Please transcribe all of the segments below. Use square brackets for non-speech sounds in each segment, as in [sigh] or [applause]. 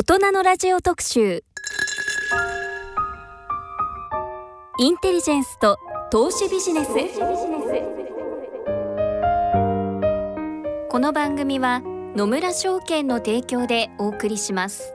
大人のラジオ特集。インテリジェンスと投資ビジネス。この番組は野村証券の提供でお送りします。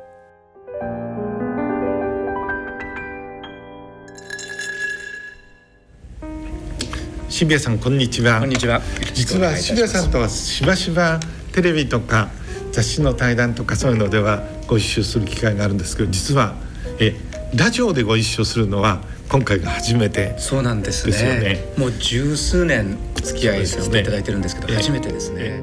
渋谷さんこんにちは。こんにちは。実は渋谷さんとはしばしばテレビとか雑誌の対談とかそういうのではご一緒する機会があるんですけど実はえラジオでご一緒するのは今回が初めてそうなんですね、ね、もう十数年お付き合いさせていただいてるんですけど、ね、初めてですね。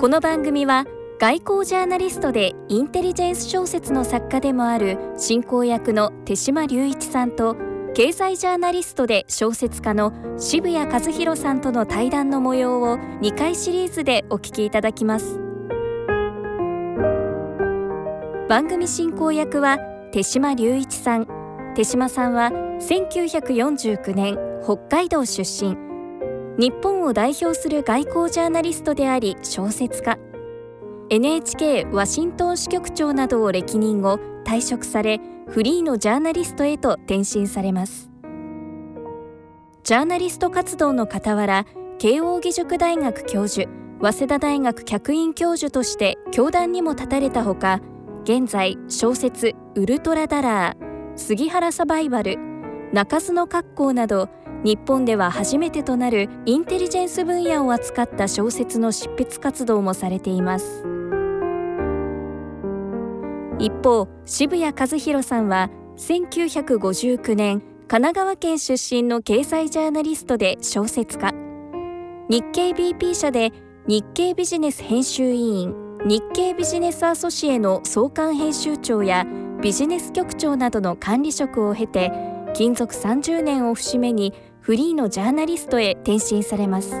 この番組は外交ジャーナリストでインテリジェンス小説の作家でもある進行役の手島隆一さんと経済ジャーナリストで小説家の渋谷和弘さんとの対談の模様を2回シリーズでお聞きいただきます番組進行役は手島隆一さん。手島さんは1949年北海道出身。日本を代表する外交ジャーナリストであり小説家。NHK ワシントン支局長などを歴任後退職されフリーのジャーナリストへと転身されます。ジャーナリスト活動の傍ら慶應義塾大学教授早稲田大学客員教授として教壇にも立たれたほか現在小説「ウルトラダラー」「杉原サバイバル」「鳴かずの格好」など日本では初めてとなるインテリジェンス分野を扱った小説の執筆活動もされています。一方渋谷和弘さんは1959年神奈川県出身の経済ジャーナリストで小説家。日経 BP 社で日経ビジネス編集委員。日経ビジネスアソシエの創刊編集長やビジネス局長などの管理職を経て勤続30年を節目にフリーのジャーナリストへ転身されます。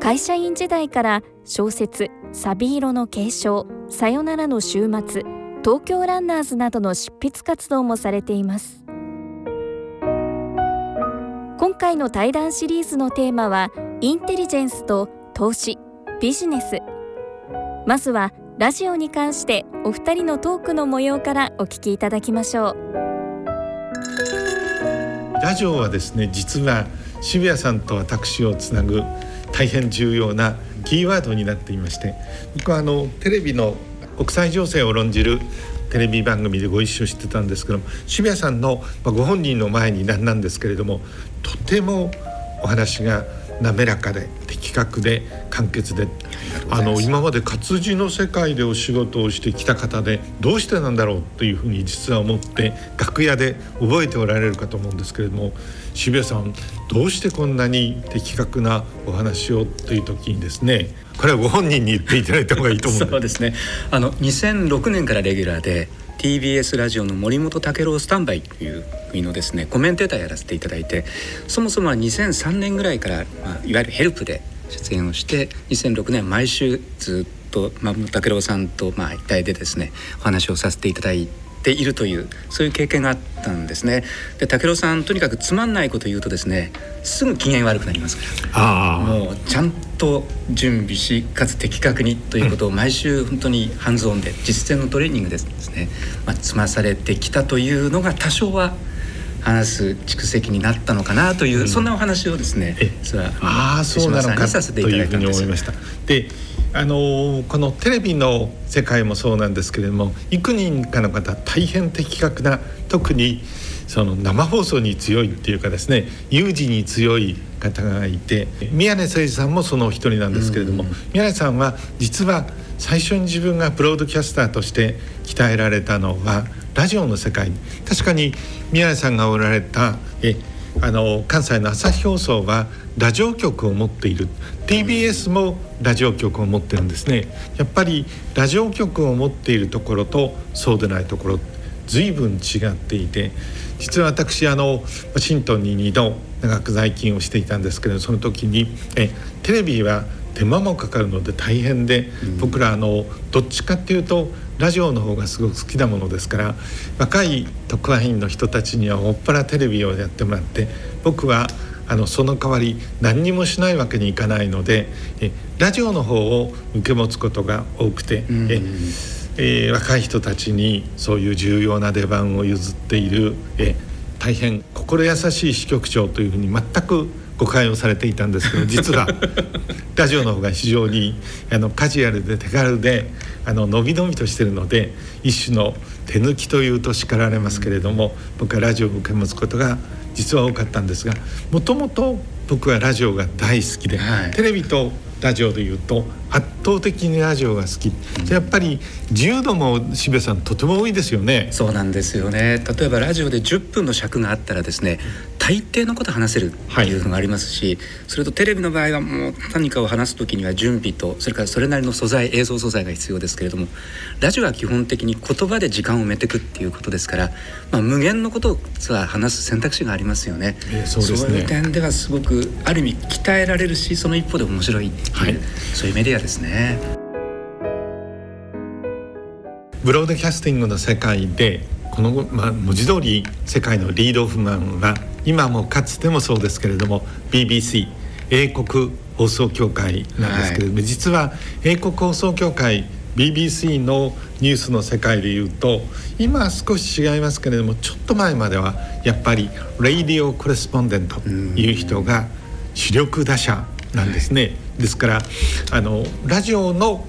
会社員時代から小説「サビ色の継承」「さよならの週末」「東京ランナーズ」などの執筆活動もされています。今回の対談シリーズのテーマはインテリジェンスと投資ビジネス。まずはラジオに関してお二人のトークの模様からお聞きいただきましょう。ラジオはですね実は渋谷さんと私をつなぐ大変重要なキーワードになっていまして僕はあのテレビの国際情勢を論じるテレビ番組でご一緒してたんですけども渋谷さんのご本人の前になんですけれどもとてもお話が滑らかで的確で簡潔で。あの今まで活字の世界でお仕事をしてきた方でどうしてなんだろうというふうに実は思って楽屋で覚えておられるかと思うんですけれども渋谷さんどうしてこんなに的確なお話をという時にですねこれはご本人に言っていただいた方がいいと思う [laughs] そうですね。あの2006年からレギュラーで TBS ラジオの森本武郎スタンバイという国のですねコメンテーターやらせていただいてそもそもは2003年ぐらいから、まあ、いわゆるヘルプで出演をして2006年毎週ずっと、まあ、武郎さんと、まあ、一体でですねお話をさせていただいて。ているというそういう経験があったんですね。で武郎さんとにかくつまんないこと言うとですねすぐ機嫌悪くなりますから。もうちゃんと準備しかつ的確にということを毎週本当にハンズオンで実践のトレーニングですね、まあ、積まされてきたというのが多少は話す蓄積になったのかなという、うん、そんなお話をですねそれはああそうなのかというふうに思いました。であのこのテレビの世界もそうなんですけれども幾人かの方大変的確な特にその生放送に強いっていうかですね有事に強い方がいて宮根誠司さんもその一人なんですけれども、宮根さんは実は最初に自分がプロードキャスターとして鍛えられたのはラジオの世界に。確かに宮根さんがおられたえあの関西の朝日放送はラジオ局を持っている。TBS もラジオ局を持ってるんですね。やっぱりラジオ局を持っているところとそうでないところ随分違っていて実は私あのワシントンに2度長く在勤をしていたんですけどその時にえテレビは手間もかかるので大変で、僕らあのどっちかっていうとラジオの方がすごく好きなものですから若い特派員の人たちにはもっぱらテレビをやってもらって僕はあのその代わり何にもしないわけにいかないのでえラジオの方を受け持つことが多くて、ええー、若い人たちにそういう重要な出番を譲っている、え大変心優しい支局長というふうに全く誤解をされていたんですけど [laughs] 実はラジオの方が非常にあのカジュアルで手軽であの伸び伸びとしてるので一種の手抜きというと叱られますけれども僕はラジオを受け持つことが実は多かったんですがもともと僕はラジオが大好きで、はい、テレビとラジオでいうと圧倒的にラジオが好き、うん、やっぱり自由度も渋谷さんとても多いですよね。そうなんですよね。例えばラジオで10分の尺があったらですね大抵のこと話せるっていうのがありますし、はい、それとテレビの場合はもう何かを話す時には準備とそれからそれなりの素材映像素材が必要ですけれどもラジオは基本的に言葉で時間を埋めていくっていうことですから、まあ、無限のことは話す選択肢がありますよね、えー、そうですね。そういう点ではすごくある意味鍛えられるしその一方で面白いはい、そういうメディアですね。ブロードキャスティングの世界でこの、まあ、文字通り世界のリードオフマンは今もかつてもそうですけれども BBC 英国放送協会なんですけれども、はい、実は英国放送協会 BBC のニュースの世界でいうと今は少し違いますけれどもちょっと前まではやっぱり「 radio correspondent」という人が主力打者なんですね。ですからあのラジオの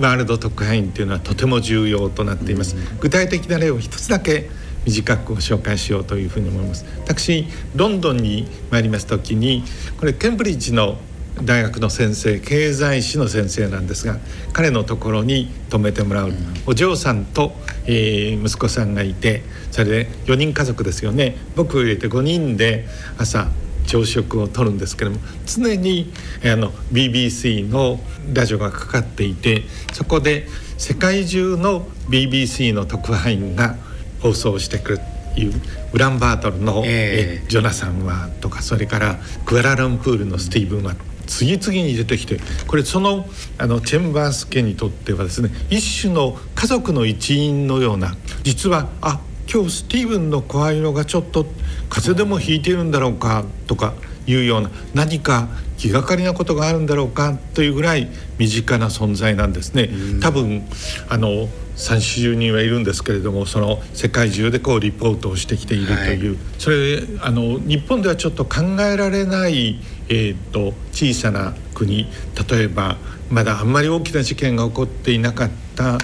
ワールド特派員というのはとても重要となっています。具体的な例を一つだけ短くご紹介しようというふうに思います。私ロンドンに参ります時にこれケンブリッジの大学の先生経済史の先生なんですが彼のところに泊めてもらう、お嬢さんと、えー、息子さんがいてそれで4人家族ですよね僕を入れて5人で朝朝食をとるんですけども常にあの BBC のラジオがかかっていてそこで世界中の BBC の特派員が放送してくるいうウランバートルの、えー、ジョナサンはとかそれからクアラルンプールのスティーブンは次々に出てきてこれそのあのチェンバース家にとってはですね一種の家族の一員のような実はあ今日スティーブンの声色がちょっと風邪でもひいているんだろうかとかいうような何か気がかりなことがあるんだろうかというぐらい身近な存在なんですね。多分あの340人はいるんですけれどもその世界中でこうリポートをしてきているという、はい、それあの日本ではちょっと考えられない、えーと、小さな国例えばまだあんまり大きな事件が起こっていなかった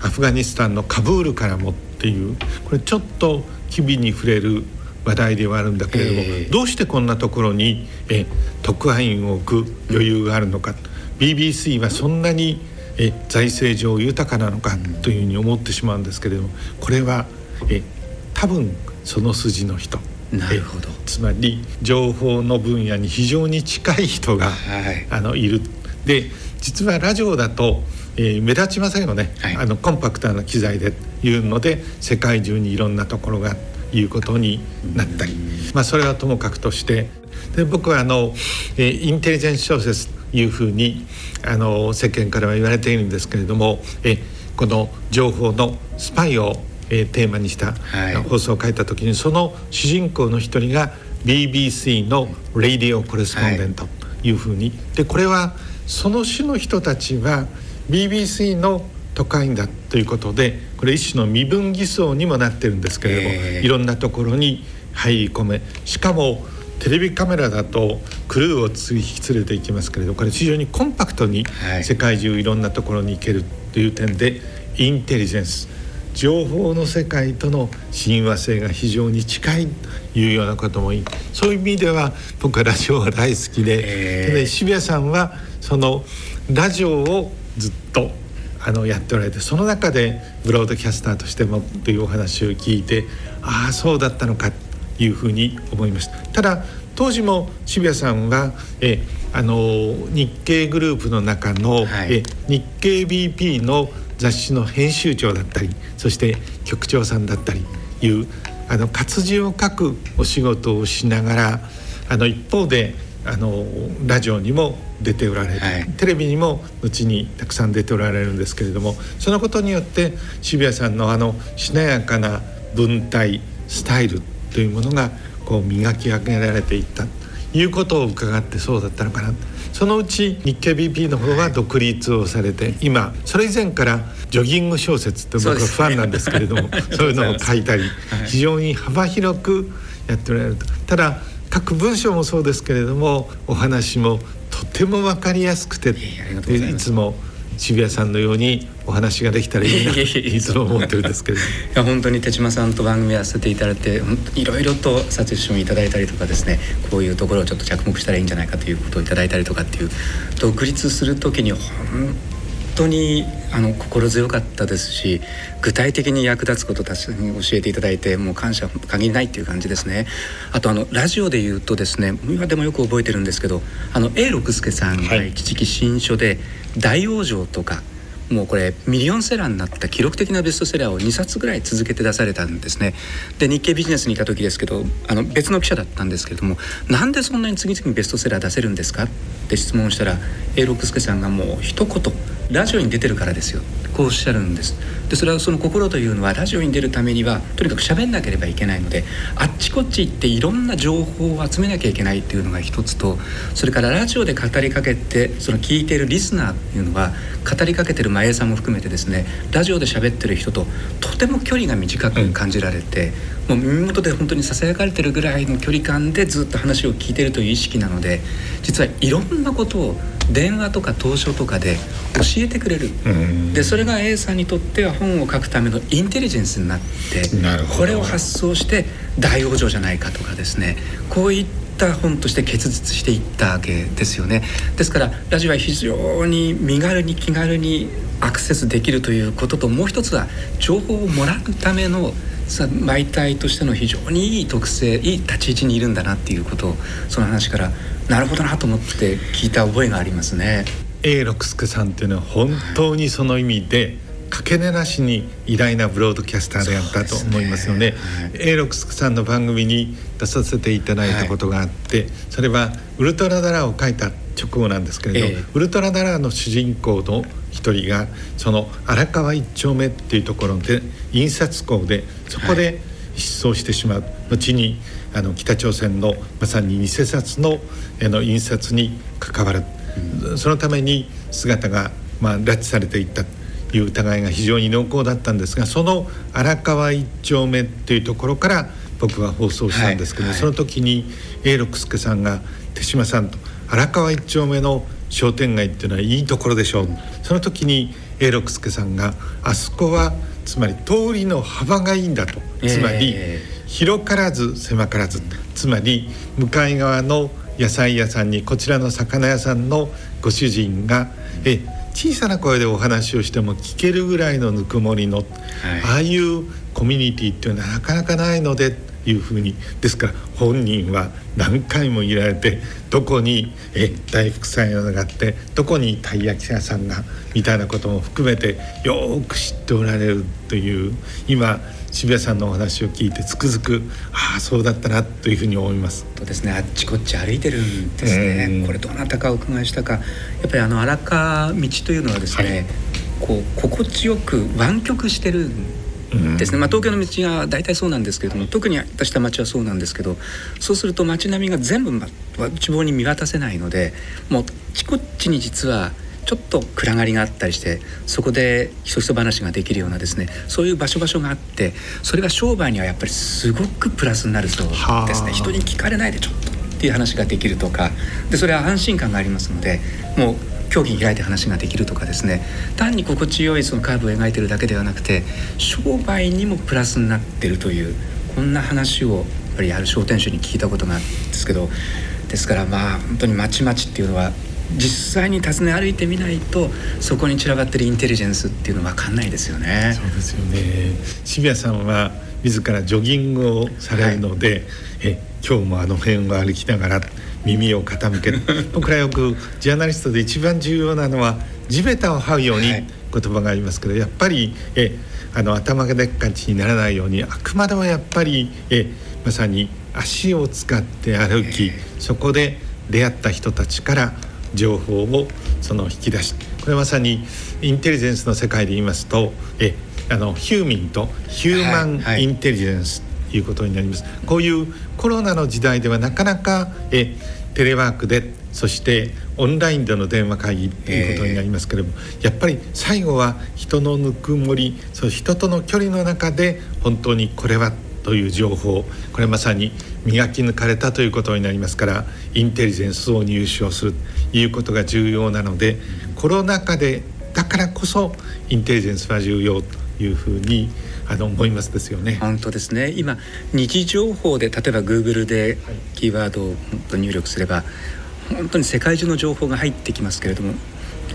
アフガニスタンのカブールからもっていうこれちょっと機微に触れる話題ではあるんだけれども、えー、どうしてこんなところにえ特派員を置く余裕があるのか、うん、BBC はそんなにえ財政上豊かなのかというふうに思ってしまうんですけれどもこれはえ多分その筋の人。なるほど。つまり情報の分野に非常に近い人が、はい、あのいる。で実はラジオだと、えー、目立ちませんよね、はい、あのコンパクトな機材でいうので世界中にいろんなところがいうことになったり、まあ、それはともかくとして。で僕はあの、えー、インテリジェンス小説いうふうにあの世間からは言われているんですけれどもえこの情報のスパイを、えー、テーマにした、はい、放送を書いた時にその主人公の一人が BBC の「 radio correspondent」とい。うふうに、はい、でこれはその種の人たちは BBC の都会だということでこれ一種の身分偽装にもなってるんですけれども、えー、いろんなところに入り込めしかもテレビカメラだとクルーを引き連れていきますけれどこれ非常にコンパクトに世界中いろんなところに行けるという点で、インテリジェンス情報の世界との親和性が非常に近いというようなこともいい。そういう意味では僕はラジオが大好きで、で渋谷さんはそのラジオをずっとあのやっておられてその中でブロードキャスターとしてもというお話を聞いてああそうだったのかいうふうに思いました。ただ当時も渋谷さんはえあの日経グループの中の、はい、え日経 BP の雑誌の編集長だったりそして局長さんだったりいうあの活字を書くお仕事をしながらあの一方であのラジオにも出ておられる、はい、テレビにも後にたくさん出ておられるんですけれどもそのことによって渋谷さんのあのしなやかな文体スタイルというものがこう磨き上げられていった。ということを伺ってそうだったのかな。そのうち日経 BP の方は独立をされて今それ以前からジョギング小説って僕はファンなんですけれども [laughs] そう,、いうのを書いたり、非常に幅広くやっておられると。ただ各文章もそうですけれどもお話もとても分かりやすくていつも渋谷さんのようにお話ができたらいいなといつも思ってるんですけど。[laughs] いや本当に手島さんと番組やらせていただいていろいろと撮影してもいただいたりとかですねこういうところをちょっと着目したらいいんじゃないかということをいただいたりとかっていう独立する時に本当にあの心強かったですし具体的に役立つことたちに教えていただいてもう感謝限りないっていう感じですね。あとあのラジオで言うとですね今でもよく覚えてるんですけどあの A 六輔さんが一時期新書で「大往生」とか「もうこれミリオンセラーになった記録的なベストセラーを2冊ぐらい続けて出されたんですね。で日経ビジネスにいた時ですけどあの別の記者だったんですけれどもなんでそんなに次々にベストセラー出せるんですか？って質問したら A 六輔さんがもう一言ラジオに出てるからですよ。こうおっしゃるんです。でそれはその心というのはラジオに出るためにはとにかく喋んなければいけないのであっちこっち行っていろんな情報を集めなきゃいけないっていうのが一つとそれからラジオで語りかけてその聞いてるリスナーっていうのは語りかけてる前江さんも含めてですねラジオで喋ってる人ととても距離が短く感じられて、もう耳元で本当にささやかれてるぐらいの距離感でずっと話を聞いてるという意識なので実はいろんなことを電話とか投書とかで教えてくれる。でそれが A さんにとっては本を書くためのインテリジェンスになってこれを発想して大往生じゃないかとかですね。こういった本として結実していったわけですよね。ですからラジオは非常に身軽に気軽にアクセスできるということともう一つは情報をもらうための媒体としての非常にいい特性いい立ち位置にいるんだなっていうことをその話からなるほどなと思って聞いた覚えがありますね。A 六輔さんっていうのは本当にその意味で、かけねなしに偉大なブロードキャスターであったと思いますので、ねはい、A 六輔さんの番組に出させていただいたことがあって、はい、それはウルトラダラーを書いた直後なんですけれど、えー、ウルトラダラーの主人公の一人がその荒川一丁目っていうところで印刷工でそこで失踪してしまう、はい、後にあの北朝鮮のまさに偽札のあの印刷に関わる、うん、そのために姿が、まあ、拉致されていったという疑いが非常に濃厚だったんですがその荒川一丁目っていうところから僕は放送したんですけど、はい。はい、その時に永六輔さんが手島さんと荒川一丁目の商店街っていうのはいいところでしょう、うん、その時に永六輔さんがあそこはつまり通りの幅がいいんだと。つまり、えー広からず狭からず。つまり向かい側の野菜屋さんにこちらの魚屋さんのご主人がえ小さな声でお話をしても聞けるぐらいのぬくもりの、はい、ああいうコミュニティっていうのはなかなかないのでいうふうにですから本人は何回もいられてどこにえ大福さん屋があってどこにたい焼き屋さんがみたいなことも含めてよく知っておられるという今渋谷さんのお話を聞いてつくづくああそうだったなというふうに思います。そうですね。あっちこっち歩いてるんですね、これどなたかお伺いしたか。やっぱりあの荒川道というのはですね、はい、こう心地よく湾曲してるですね、まあ、東京の道が大体そうなんですけれども特に私した町はそうなんですけどそうすると街並みが全部、ま、一望に見渡せないのでもうちこっちに実はちょっと暗がりがあったりしてそこでひそひそ話ができるようなですねそういう場所場所があってそれが商売にはやっぱりすごくプラスになるそうですね。人に聞かれないでちょっとっていう話ができるとか。でそれは安心感がありますのでもう競技開いて話ができるとかですね。単に心地よいそのカーブを描いてるだけではなくて商売にもプラスになってるというこんな話をやっぱりある商店主に聞いたことがあるんですけど。ですからまあ本当にまちまちっていうのは実際に訪ね歩いてみないとそこに散らばってるインテリジェンスっていうのは分かんないですよね。そうですよね。渋谷さんは自らジョギングをされるので、はい、え今日もあの辺を歩きながら耳を傾ける。[laughs] 僕らよくジャーナリストで一番重要なのは地べたを這うように言葉がありますけど、やっぱりえあの頭がでっかちにならないようにあくまでもやっぱりえまさに足を使って歩きそこで出会った人たちから情報をその引き出しこれまさにインテリジェンスの世界で言いますとえあのヒューミンとヒューマンインテリジェンスということになります。こういうコロナの時代ではなかなかえテレワークでそしてオンラインでの電話会議ということになりますけれども、えー、やっぱり最後は人のぬくもりそ人との距離の中で本当にこれはという情報これまさに磨き抜かれたということになりますからインテリジェンスを入手をするということが重要なのでコロナ禍でだからこそインテリジェンスは重要というふうにあの思いますですよね。本当ですね。今二次情報で例えば Google でキーワードを入力すれば本当に世界中の情報が入ってきますけれども、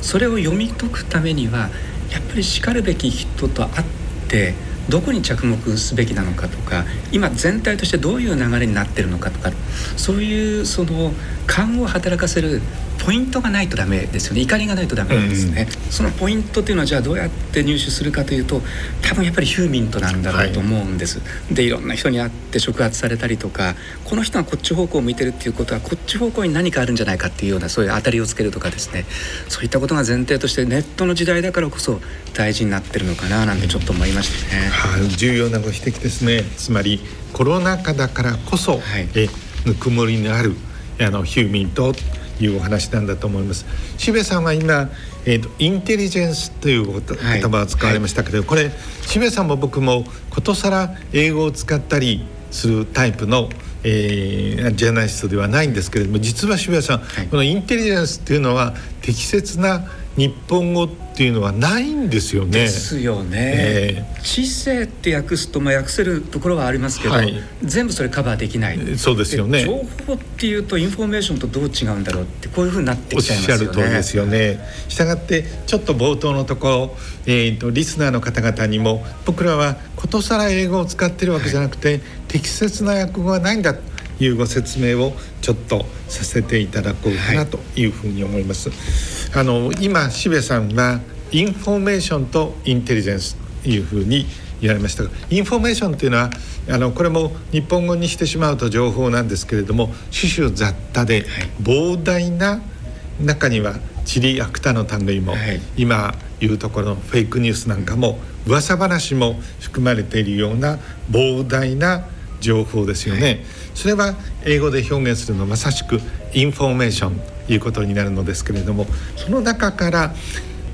それを読み解くためにはやっぱりしかるべき人と会ってどこに着目すべきなのかとか今全体としてどういう流れになってるのかとかそういうその勘を働かせるポイントがないとダメですよね。怒りがないとダメなんですね、うん、そのポイントっていうのはじゃあどうやって入手するかというと多分やっぱりヒューミントなんだろうと思うんです、はい、でいろんな人に会って触発されたりとかこの人がこっち方向を向いてるっていうことはこっち方向に何かあるんじゃないかっていうようなそういう当たりをつけるとかですね。そういったことが前提としてネットの時代だからこそ大事になってるのかななんてちょっと思いましたね、はあ、重要なご指摘ですね。つまりコロナ禍だからこそ、はい、えぬくもりのあるあのヒューミントいうお話なんだと思います。渋谷さんは今、えーと、インテリジェンスという言葉を使われましたけど、はい、これ渋谷さんも僕もことさら英語を使ったりするタイプのえー、ジャーナリストではないんですけれども実は渋谷さん、はい、このインテリジェンスっていうのは適切な日本語っていうのはないんですよね。ですよね。えー、知性って訳すとまあ訳せるところはありますけど、はい、全部それカバーできない。そうですよね。情報っていうとインフォメーションとどう違うんだろうってこういうふうになってきちゃいますよね。おっしゃる通りですよね。したがってちょっと冒頭のところ、えーと、リスナーの方々にも僕らはことさら英語を使ってるわけじゃなくて、はい、適切な訳語はないんだ。いうご説明をちょっとさせていただこうかなというふうに思います。はい、あの今渋谷さんはインフォメーションとインテリジェンスというふうに言われましたがインフォメーションというのはあのこれも日本語にしてしまうと情報なんですけれども種々雑多で膨大な中には地理アクタの類も、はい、今いうところのフェイクニュースなんかも噂話も含まれているような膨大な情報ですよね、はい、それは英語で表現するのまさしくインフォメーションということになるのですけれどもその中から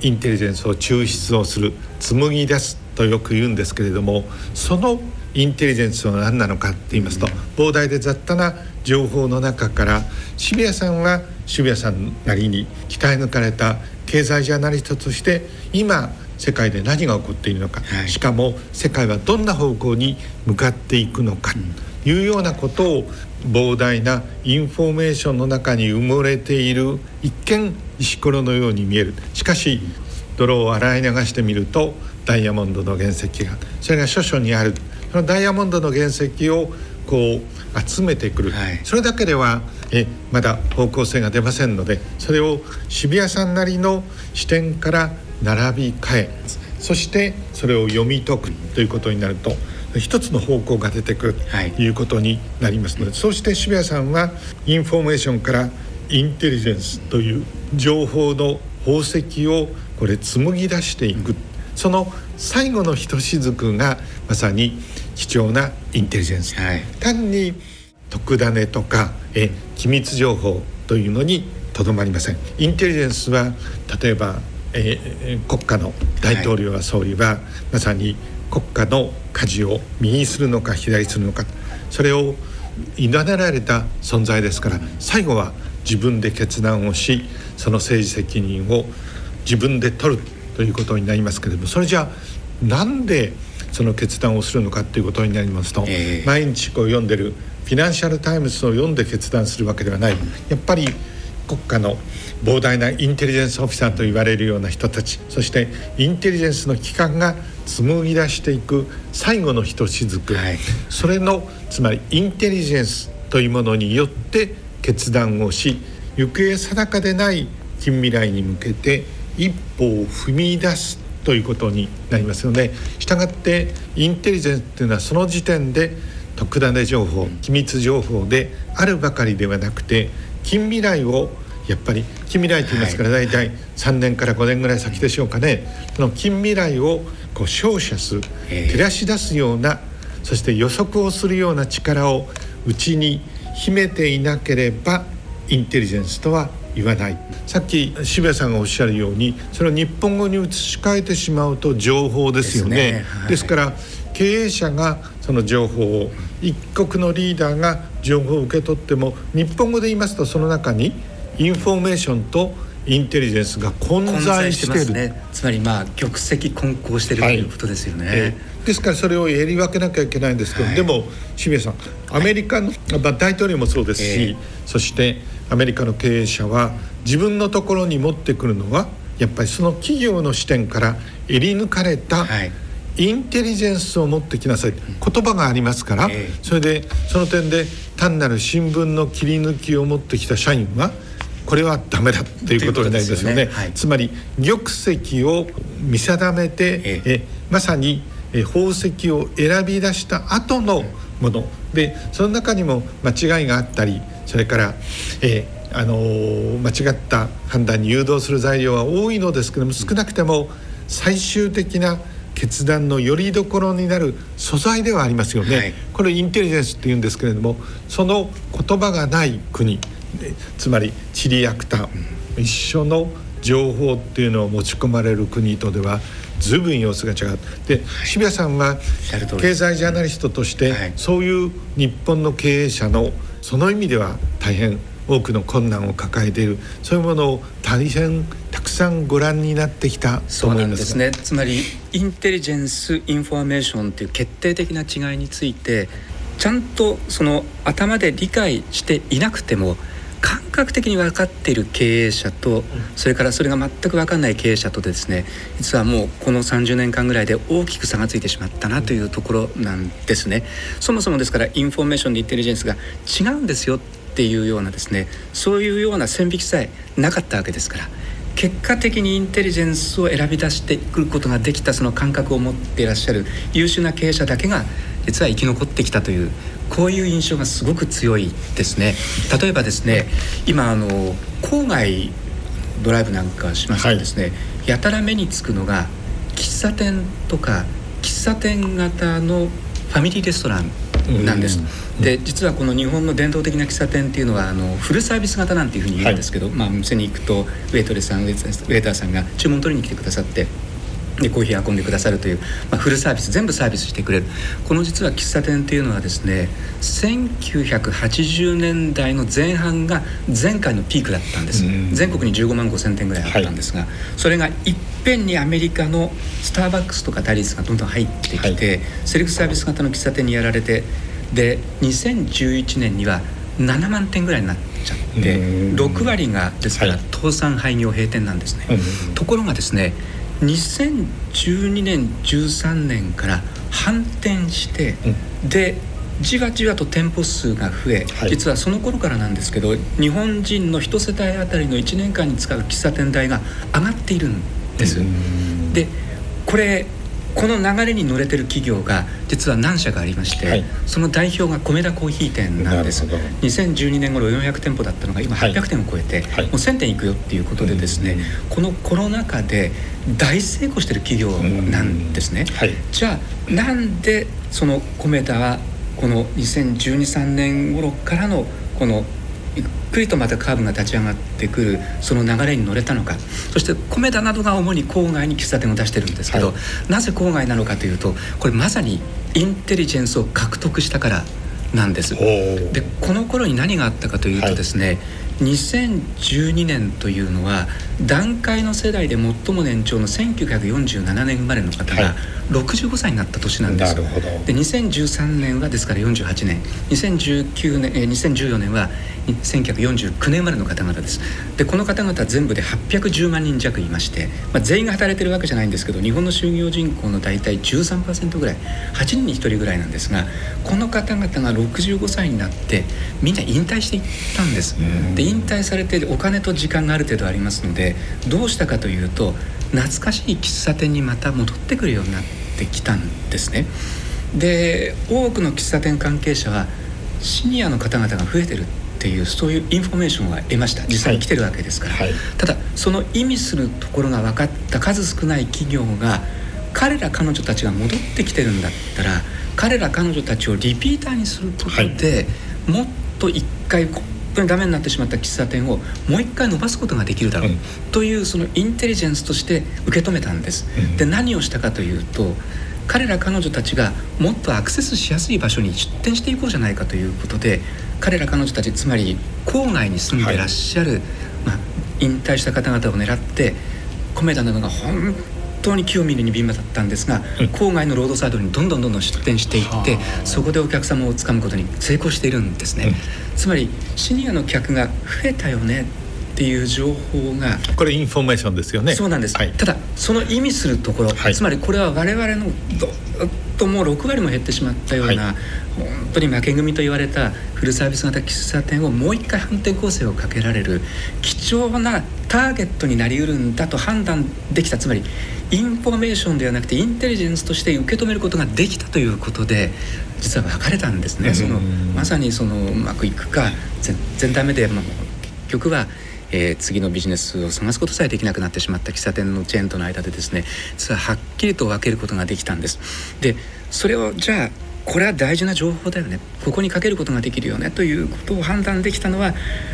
インテリジェンスを抽出をする紡ぎ出すとよく言うんですけれどもそのインテリジェンスは何なのかって言いますと、膨大で雑多な情報の中から渋谷さんは渋谷さんなりに鍛え抜かれた経済ジャーナリストとして今世界で何が起こっているのか、はい、しかも世界はどんな方向に向かっていくのか。というようなことを膨大なインフォメーションの中に埋もれている一見石ころのように見える。しかし泥を洗い流してみるとダイヤモンドの原石がそれが諸々にある。そのダイヤモンドの原石をこう集めてくる、はい、それだけではえまだ方向性が出ませんのでそれを渋谷さんなりの視点から並び替えそしてそれを読み解くということになると一つの方向が出てくるとい。うことになりますので、はい、そして渋谷さんはインフォメーションからインテリジェンスという情報の宝石をこれ紡ぎ出していく、その最後のひとしずくがまさに貴重なインテリジェンス、はい、単に特ダネとかえ機密情報というのにとどまりません。インテリジェンスは例えばえー、国家の大統領や総理は、はい、まさに国家の舵を右にするのか左にするのかそれを委ねられた存在ですから最後は自分で決断をしその政治責任を自分で取るということになりますけれどもそれじゃあなんでその決断をするのかということになりますと、えー、毎日こう読んでるフィナンシャル・タイムズを読んで決断するわけではない。やっぱり国家の膨大なインテリジェンスオフィサーと言われるような人たちそしてインテリジェンスの機関が紡ぎ出していく最後のひとしずく、はい、それのつまりインテリジェンスというものによって決断をし行方定かでない近未来に向けて一歩を踏み出すということになりますのでしたがってインテリジェンスというのはその時点で特ダネ情報機密情報であるばかりではなくて近未来をやっぱり近未来と言いますから大体3年から5年ぐらい先でしょうかね。その近未来をこう照射する照らし出すようなそして予測をするような力をうちに秘めていなければインテリジェンスとは言わない。さっき渋谷さんがおっしゃるようにそれを日本語に移し替えてしまうと情報ですよね。です、ね。はい、ですから経営者がその情報を一国のリーダーが情報を受け取っても日本語で言いますとその中にインフォメーションとインテリジェンスが混在してる、ね、つまりまあ玉石混交してる、ということですよね、えー、ですからそれをやり分けなきゃいけないんですけど、はい、でも渋谷さんアメリカの、まあ、大統領もそうですし、えー、そしてアメリカの経営者は自分のところに持ってくるのはやっぱりその企業の視点から襟抜かれた、はい。インテリジェンスを持ってきなさい。言葉がありますから、それでその点で単なる新聞の切り抜きを持ってきた社員はこれはダメだっていうことになりますよね。よね。はい、つまり玉石を見定めて、ええ。まさに宝石を選び出した後のもの。でその中にも間違いがあったりそれから、えー、あのー、間違った判断に誘導する材料は多いのですけども少なくても最終的な決断のよりどころになる素材ではありますよね、はい、これインテリジェンスっていうんですけれどもその言葉がない国つまりチリアクタ一緒の情報っていうのを持ち込まれる国とでは随分様子が違う。で渋谷さんは経済ジャーナリストとしてそういう日本の経営者のその意味では大変多くの困難を抱えている。そういうものを大変たくさんご覧になってきたと思いますですね。つまりインテリジェンスインフォメーションという決定的な違いについてちゃんとその頭で理解していなくても感覚的に分かっている経営者とそれからそれが全く分かんない経営者とですね実はもうこの30年間ぐらいで大きく差がついてしまったなというところなんですね。そもそもですからインフォメーションとインテリジェンスが違うんですよっていうようなですねそういうような線引きさえなかったわけですから結果的にインテリジェンスを選び出してくることができたその感覚を持っていらっしゃる優秀な経営者だけが実は生き残ってきたというこういう印象がすごく強いですね。例えばですね今あの郊外ドライブなんかしますとですね、はい、やたら目につくのが喫茶店とか喫茶店型のファミリーレストランなんです。で実はこの日本の伝統的な喫茶店っていうのはあのフルサービス型なんていうふうに言うんですけど、はい、まあ、店に行くとウェイトレスさんウェイターさんが注文取りに来てくださってでコーヒー運んでくださるという、まあ、フルサービス全部サービスしてくれる。この実は喫茶店っていうのはですね1980年代の前半が前回のピークだったんです。全国に15万5千店ぐらいあったんですが、はい、それがいっぺんにアメリカのスターバックスとかタリスがどんどん入ってきて、はい、セルフサービス型の喫茶店にやられてで2011年には7万店ぐらいになっちゃって6割がですから倒産廃業閉店なんですね。ところがですね2012年13年から反転して、うん、でじわじわと店舗数が増え、はい、実はその頃からなんですけど日本人の一世帯あたりの1年間に使う喫茶店代が上がっているんです。でこれこの流れに乗れてる企業が実は何社かありまして、はい、その代表が米田コーヒー店なんです。2012年頃400店舗だったのが今800店を超えて、はい、もう1000店いくよっていうことでですね、このコロナ禍で大成功してる企業なんですね、はい、じゃあなんでその米田はこの201213年頃からのこのゆっくりとまたカーブが立ち上がってくるその流れに乗れたのか。そして米田などが主に郊外に喫茶店を出してるんですけど、はい、なぜ郊外なのかというとこれまさにインテリジェンスを獲得したからなんです。でこの頃に何があったかというとですね、はい2012年というのは団塊の世代で最も年長の1947年生まれの方が65歳になった年なんです、はい、で2013年はですから48年2019年え2014年は1949年生まれの方々です。でこの方々全部で810万人弱いまして、まあ、全員が働いてるわけじゃないんですけど日本の就業人口の大体13%ぐらい。8人に1人ぐらいなんですがこの方々が65歳になってみんな引退していったんです。で引退されてお金と時間がある程度ありますのでどうしたかというと懐かしい喫茶店にまた戻ってくるようになってきたんですね。で多くの喫茶店関係者はシニアの方々が増えてるっていうそういうインフォメーションは得ました。実際に来てるわけですから、はい。はい、ただその意味するところが分かった数少ない企業が彼ら彼女たちが戻ってきてるんだったら彼ら彼女たちをリピーターにすることで、はい、もっと一回当にダメになってしまった喫茶店をもう一回伸ばすことができるだろう、うん、というそのインテリジェンスとして受け止めたんです。うん、で何をしたかというと彼ら彼女たちがもっとアクセスしやすい場所に出店していこうじゃないかということで彼ら彼女たちつまり郊外に住んでらっしゃる、はい、まあ、引退した方々を狙ってコメダなどが本当に機を見るに敏だったんですが、うん、郊外のロードサイドにどんどんどんどん出店していってそこでお客様をつかむことに成功しているんですね、うん、つまりシニアの客が増えたよねっていう情報がこれインフォメーションですよね。そうなんです、はい、ただその意味するところ、はい、つまりこれは我々のどっともう6割も減ってしまったような、はい、本当に負け組と言われたフルサービス型喫茶店をもう一回反転攻勢をかけられる貴重なターゲットになりうるんだと判断できた。つまりインフォメーションではなくてインテリジェンスとして受け止めることができたということで実は分かれたんですね。そのまさにそのうまくいくか全然ダメで、まあ、結局はえー、次のビジネスを探すことさえできなくなってしまった喫茶店のチェーンとの間でですね実ははっきりと分けることができたんです。でそれをじゃあこれは大事な情報だよねここにかけることができるよねということを判断できたのは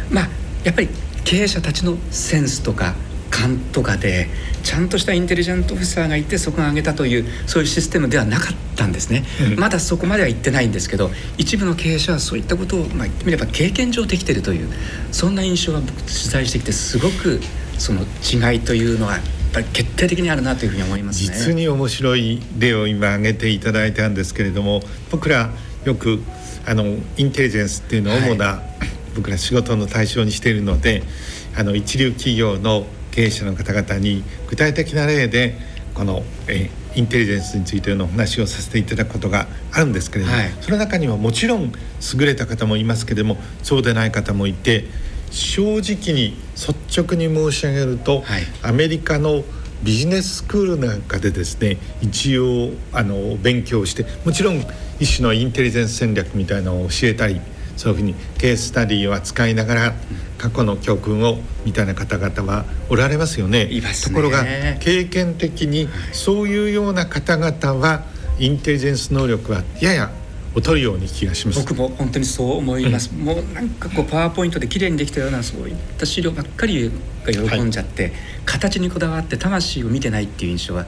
まあやっぱり経営者たちのセンスとか勘とかでちゃんとしたインテリジェントオフィサーがいてそこが挙げたというそういうシステムではなかったんですね、うん、まだそこまでは言ってないんですけど一部の経営者はそういったことを、まあ、言ってみれば経験上できてるというそんな印象は僕取材してきてすごくその違いというのは決定的にあるなというふうに思います、ね、実に面白い例を今挙げていただいたんですけれども僕らよくあのインテリジェンスっていうのを主な、はい、僕ら仕事の対象にしているのであの一流企業の経営者の方々に具体的な例でこの、えインテリジェンスについてのお話をさせていただくことがあるんですけれども、はい、その中にはもちろん優れた方もいますけれどもそうでない方もいて正直に率直に申し上げると、はい、アメリカのビジネススクールなんかでですね一応あの勉強してもちろん一種のインテリジェンス戦略みたいなのを教えたりそういうふうにケーススタディを扱いながら過去の教訓をみたいな方々はおられますよね。ね。ところが経験的にそういうような方々はインテリジェンス能力はやや劣るように気がします。僕も本当にそう思います、うん、もうなんかこうパワーポイントで綺麗にできたようなそういった資料ばっかりが喜んじゃって、はい、形にこだわって魂を見てないっていう印象はや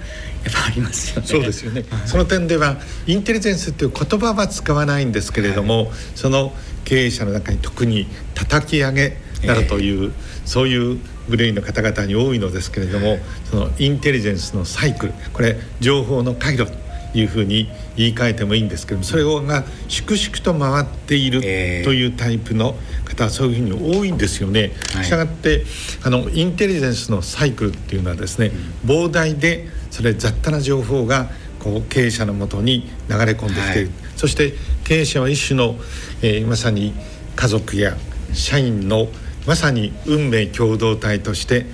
っぱありますよね。そうですよね、その点ではインテリジェンスっていう言葉は使わないんですけれども、はい、その経営者の中に特に叩き上げなどという、えー、そういうグレイの方々に多いのですけれどもそのインテリジェンスのサイクルこれ情報の回路というふうに言い換えてもいいんですけどもそれが粛々と回っているというタイプの方はそういうふうに多いんですよね。したがってあのインテリジェンスのサイクルっていうのはですね、膨大でそれ雑多な情報がこう経営者のもとに流れ込んできている、はい、そして経営者は一種の、えー、まさに家族や社員のまさに運命共同体として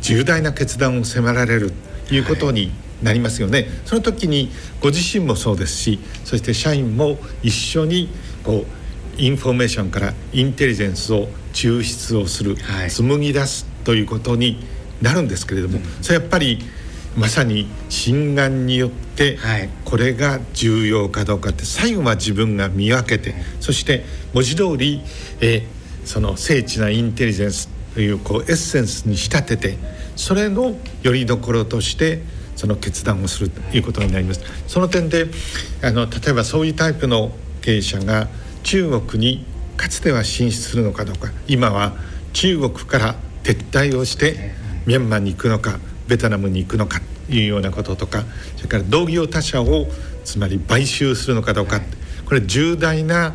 重大な決断を迫られるということになりますよね、はい、その時にご自身もそうですしそして社員も一緒にこうインフォメーションからインテリジェンスを抽出をする、はい、紡ぎ出すということになるんですけれども、うん、それやっぱりまさに心眼によってこれが重要かどうかって最後は自分が見分けてそして文字通り、えその精緻なインテリジェンスというこうエッセンスに仕立ててそれのよりどころとしてその決断をするということになります。その点であの例えばそういうタイプの経営者が中国にかつては進出するのかどうか今は中国から撤退をしてミャンマーに行くのかベトナムに行くのかというようなこととかそれから同業他社をつまり買収するのかどうかこれ重大な、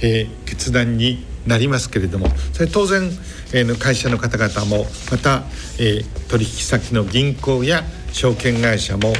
えー、決断になりますけれどもそれ当然、えー、会社の方々もまた、えー、取引先の銀行や証券会社も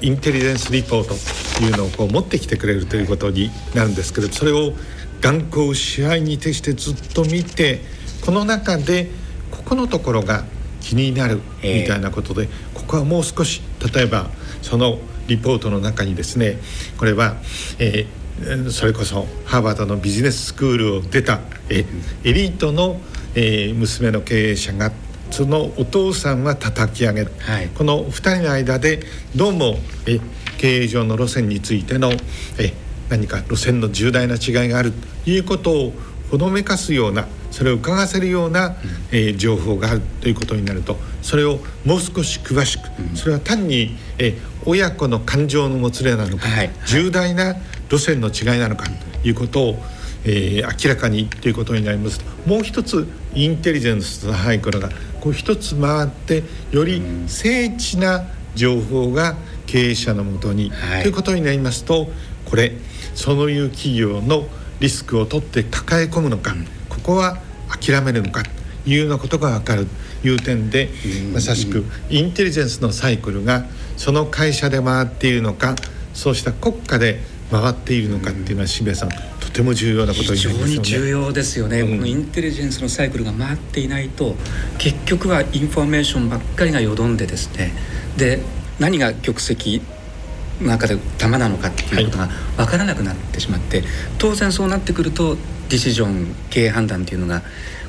インテリジェンスリポートというのをこう持ってきてくれるということになるんですけどそれを眼光支配に徹してずっと見てこの中でここのところが気になるみたいなことで、ここはもう少し例えばそのリポートの中にですねこれは、えー、それこそハーバードのビジネススクールを出た、えエリートの、えー、娘の経営者がそのお父さんは叩き上げる、はい、この2人の間でどうもえ経営上の路線についてのえ何か路線の重大な違いがあるということをほのめかすようなそれを伺わせるような、えー、情報があるということになるとそれをもう少し詳しく、それは単に、えー、親子の感情のもつれなのか、はい、重大な路線の違いなのかということを、えー、明らかにということになります。ともう一つインテリジェンスとサイクルがこう一つ回ってより精緻な情報が経営者のもとに、はい、ということになりますとこれそういう企業のリスクを取って抱え込むのか、うん、ここは諦めるのかというようなことが分かる。という点でまさしくインテリジェンスのサイクルがその会社で回っているのかそうした国家で回っているのかっていうのは渋谷さんとても重要なことになりますよね。非常に重要ですよね、うん、このインテリジェンスのサイクルが回っていないと結局はインフォメーションばっかりがよどんでですね。で何が玉石中で玉なのかっていうことが分からなくなってしまって、当然そうなってくるとディシジョン経営判断っていうのが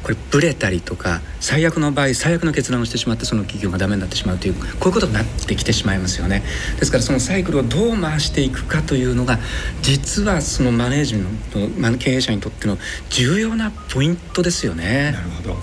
これブレたりとか最悪の場合最悪の決断をしてしまってその企業がダメになってしまうというこういうことになってきてしまいますよね。ですからそのサイクルをどう回していくかというのが実はそのマネージメント経営者にとっての重要なポイントですよね。なるほど。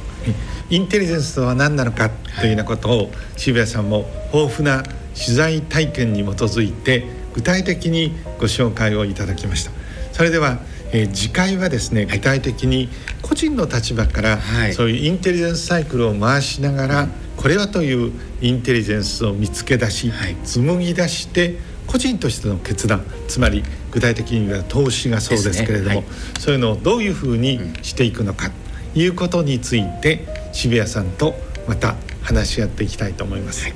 インテリジェンスとは何なのかというようなことを渋谷さんも豊富な取材体験に基づいて具体的にご紹介をいただきました。それでは、えー、次回はですね具体的に個人の立場から、はい、そういうインテリジェンスサイクルを回しながら、これはというインテリジェンスを見つけ出し、はい、紡ぎ出して個人としての決断つまり具体的には投資がそうですけれども、ね。はい、そういうのをどういうふうにしていくのかということについて渋谷さんとまた話し合っていきたいと思います。はい。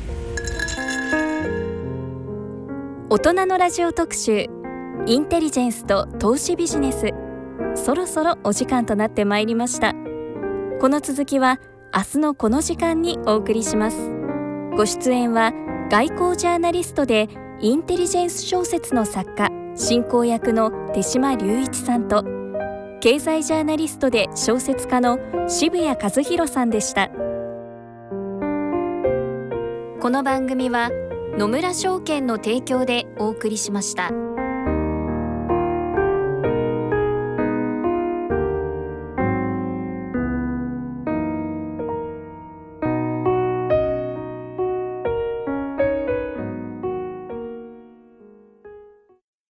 大人のラジオ特集インテリジェンスと投資ビジネス。そろそろお時間となってまいりました。この続きは明日のこの時間にお送りします。ご出演は外交ジャーナリストでインテリジェンス小説の作家進行役の手島隆一さんと経済ジャーナリストで小説家の渋谷和弘さんでした。この番組は野村証券の提供でお送りしました。